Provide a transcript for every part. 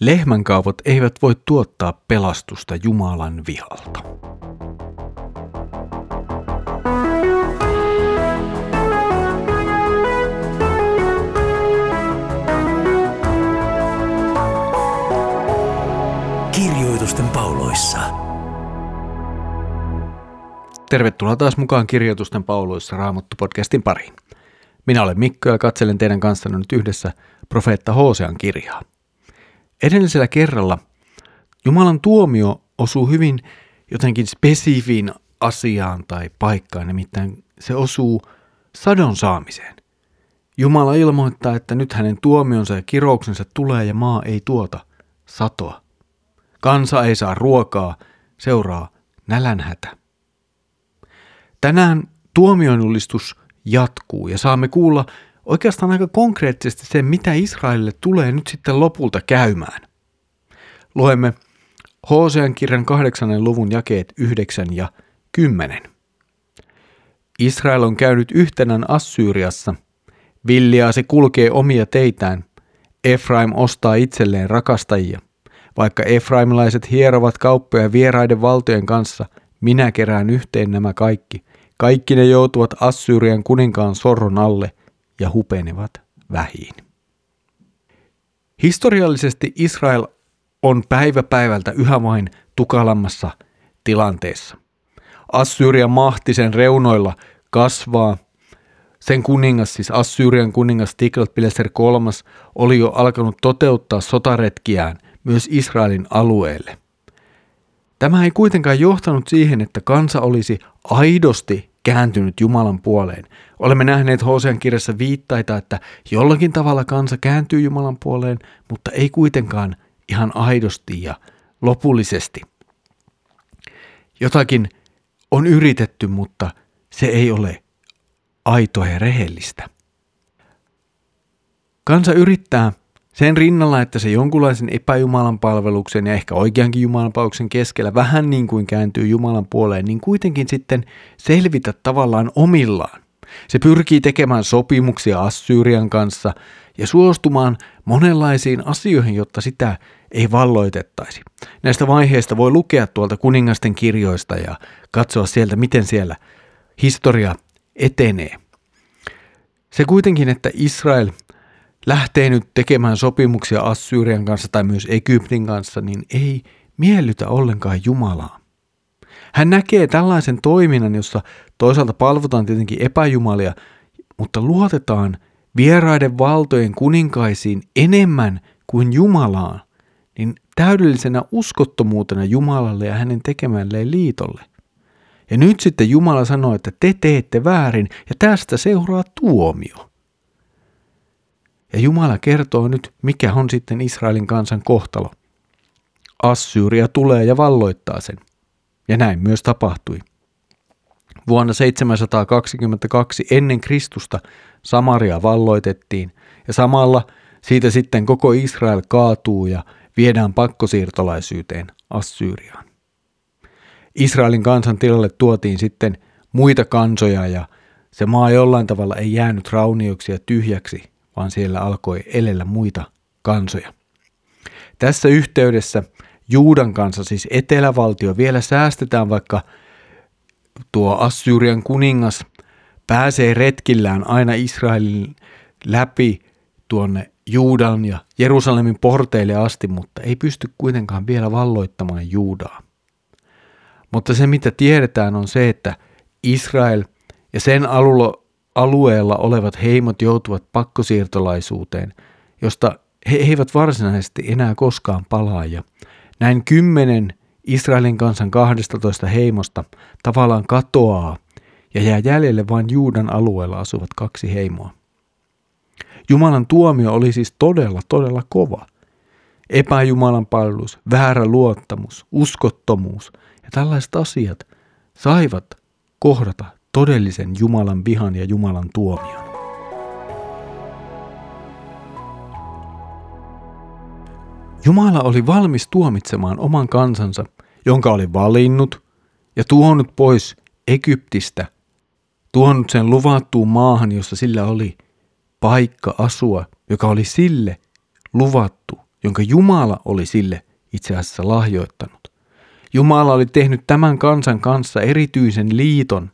Lehmänkaupot eivät voi tuottaa pelastusta Jumalan vihalta. Kirjoitusten pauloissa. Tervetuloa taas mukaan Kirjoitusten pauloissa Raamattu-podcastin pariin. Minä olen Mikko ja katselen teidän kanssanne nyt yhdessä profeetta Hosean kirjaa. Edellisellä kerralla Jumalan tuomio osuu hyvin jotenkin spesifiin asiaan tai paikkaan, nimittäin se osuu sadon saamiseen. Jumala ilmoittaa, että nyt hänen tuomionsa ja kirouksensa tulee ja maa ei tuota satoa. Kansa ei saa ruokaa, seuraa nälänhätä. Tänään tuomionullistus jatkuu ja saamme kuulla oikeastaan aika konkreettisesti sen, mitä Israelille tulee nyt sitten lopulta käymään. Luemme Hosean kirjan kahdeksannen luvun jakeet 9 ja 10. Israel on käynyt yhtenän Assyriassa. Villiaa se kulkee omia teitään. Efraim ostaa itselleen rakastajia. Vaikka Efraimilaiset hierovat kauppoja vieraiden valtojen kanssa, minä kerään yhteen nämä kaikki. Kaikki ne joutuvat Assyrian kuninkaan sorron alle ja hupenevat vähiin. Historiallisesti Israel on päivä päivältä yhä vain tukalammassa tilanteessa. Assyrian mahti sen reunoilla kasvaa. Sen kuningas, siis Assyrian kuningas Tiglat-Pileser III, oli jo alkanut toteuttaa sotaretkiään myös Israelin alueelle. Tämä ei kuitenkaan johtanut siihen, että kansa olisi aidosti kääntynyt Jumalan puoleen. Olemme nähneet Hosean kirjassa viittaita, että jollakin tavalla kansa kääntyy Jumalan puoleen, mutta ei kuitenkaan ihan aidosti ja lopullisesti. Jotakin on yritetty, mutta se ei ole aitoa ja rehellistä. Kansa yrittää sen rinnalla, että se jonkunlaisen epäjumalan palveluksen ja ehkä oikeankin Jumalan palveluksen keskellä vähän niin kuin kääntyy Jumalan puoleen, niin kuitenkin sitten selvitä tavallaan omillaan. Se pyrkii tekemään sopimuksia Assyrian kanssa ja suostumaan monenlaisiin asioihin, jotta sitä ei valloitettaisi. Näistä vaiheista voi lukea tuolta kuningasten kirjoista ja katsoa sieltä, miten siellä historia etenee. Se kuitenkin, että Israel lähtee nyt tekemään sopimuksia Assyrian kanssa tai myös Egyptin kanssa, niin ei miellytä ollenkaan Jumalaa. Hän näkee tällaisen toiminnan, jossa toisaalta palvotaan tietenkin epäjumalia, mutta luotetaan vieraiden valtojen kuninkaisiin enemmän kuin Jumalaan, niin täydellisenä uskottomuutena Jumalalle ja hänen tekemälleen liitolle. Ja nyt sitten Jumala sanoo, että te teette väärin ja tästä seuraa tuomio. Ja Jumala kertoo nyt, mikä on sitten Israelin kansan kohtalo. Assyria tulee ja valloittaa sen. Ja näin myös tapahtui. Vuonna 722 ennen Kristusta Samaria valloitettiin ja samalla siitä sitten koko Israel kaatuu ja viedään pakkosiirtolaisyyteen Assyriaan. Israelin kansan tilalle tuotiin sitten muita kansoja ja se maa jollain tavalla ei jäänyt raunioksi ja tyhjäksi, vaan siellä alkoi elellä muita kansoja. Tässä yhteydessä Juudan kanssa, siis etelävaltio, vielä säästetään, vaikka tuo Assyrian kuningas pääsee retkillään aina Israelin läpi tuonne Juudan ja Jerusalemin porteille asti, mutta ei pysty kuitenkaan vielä valloittamaan Juudaa. Mutta se mitä tiedetään on se, että Israel ja sen alulo, alueella olevat heimot joutuvat pakkosiirtolaisuuteen, josta he eivät varsinaisesti enää koskaan palaa. Ja näin kymmenen Israelin kansan 12 heimosta tavallaan katoaa ja jää jäljelle vain Juudan alueella asuvat kaksi heimoa. Jumalan tuomio oli siis todella, todella kova. Epäjumalan palvelus, väärä luottamus, uskottomuus ja tällaiset asiat saivat kohdata todellisen Jumalan vihan ja Jumalan tuomion. Jumala oli valmis tuomitsemaan oman kansansa, jonka oli valinnut ja tuonut pois Egyptistä, tuonut sen luvattuun maahan, jossa sillä oli paikka asua, joka oli sille luvattu jonka Jumala oli sille itse asiassa lahjoittanut. Jumala oli tehnyt tämän kansan kanssa erityisen liiton,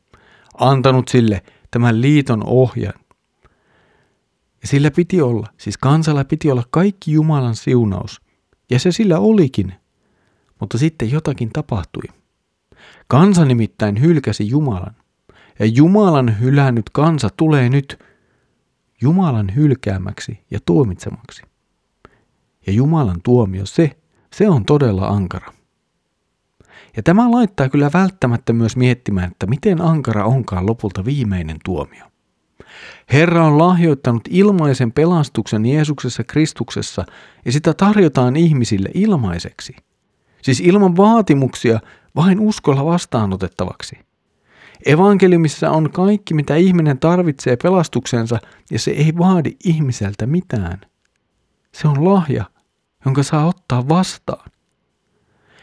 antanut sille tämän liiton ohjan. Ja sillä piti olla, siis kansalla piti olla kaikki Jumalan siunaus, ja se sillä olikin. Mutta sitten jotakin tapahtui. Kansa nimittäin hylkäsi Jumalan. Ja Jumalan hylännyt kansa tulee nyt Jumalan hylkäämäksi ja tuomitsemaksi. Ja Jumalan tuomio se, se on todella ankara. Ja tämä laittaa kyllä välttämättä myös miettimään, että miten ankara onkaan lopulta viimeinen tuomio. Herra on lahjoittanut ilmaisen pelastuksen Jeesuksessa Kristuksessa ja sitä tarjotaan ihmisille ilmaiseksi. Siis ilman vaatimuksia vain uskolla vastaanotettavaksi. Evankeliumissa on kaikki, mitä ihminen tarvitsee pelastuksensa, ja se ei vaadi ihmiseltä mitään. Se on lahja, jonka saa ottaa vastaan.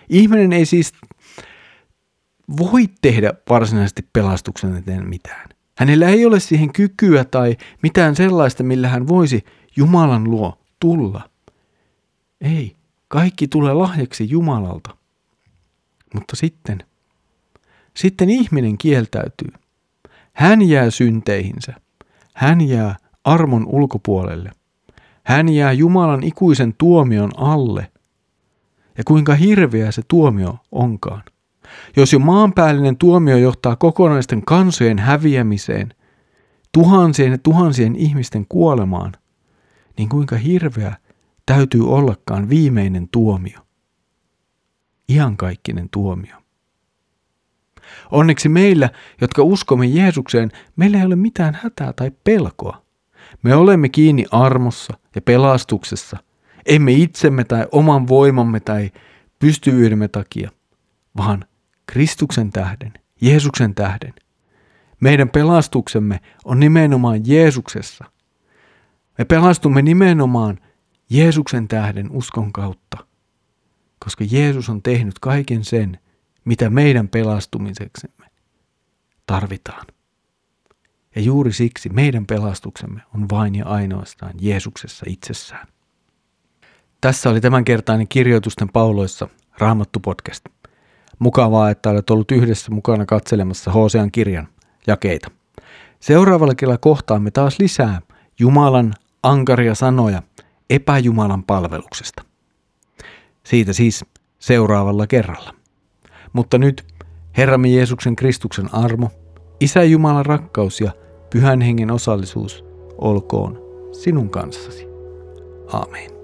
Ihminen ei siis voi tehdä varsinaisesti pelastuksen eteen mitään. Hänellä ei ole siihen kykyä tai mitään sellaista, millä hän voisi Jumalan luo tulla. Ei, kaikki tulee lahjaksi Jumalalta. Mutta sitten, sitten ihminen kieltäytyy. Hän jää synteihinsä. Hän jää armon ulkopuolelle. Hän jää Jumalan ikuisen tuomion alle. Ja kuinka hirveä se tuomio onkaan. Jos jo maanpäällinen tuomio johtaa kokonaisten kansojen häviämiseen, tuhansien ja tuhansien ihmisten kuolemaan, niin kuinka hirveä täytyy ollakaan viimeinen tuomio. Iankaikkinen tuomio. Onneksi meillä, jotka uskomme Jeesukseen, meillä ei ole mitään hätää tai pelkoa. Me olemme kiinni armossa ja pelastuksessa, emme itsemme tai oman voimamme tai pystyvyydemme takia, vaan Kristuksen tähden, Jeesuksen tähden. Meidän pelastuksemme on nimenomaan Jeesuksessa. Me pelastumme nimenomaan Jeesuksen tähden uskon kautta, koska Jeesus on tehnyt kaiken sen, mitä meidän pelastumiseksemme tarvitaan. Ja juuri siksi meidän pelastuksemme on vain ja ainoastaan Jeesuksessa itsessään. Tässä oli tämänkertainen kirjoitusten pauloissa Raamattu podcast. Mukavaa, että olet ollut yhdessä mukana katselemassa Hosean kirjan jakeita. Seuraavalla kerralla kohtaamme taas lisää Jumalan ankaria sanoja epäjumalan palveluksesta. Siitä siis seuraavalla kerralla. Mutta nyt Herramme Jeesuksen Kristuksen armo, Isä Jumalan rakkaus ja Pyhän Hengen osallisuus olkoon sinun kanssasi. Aamen.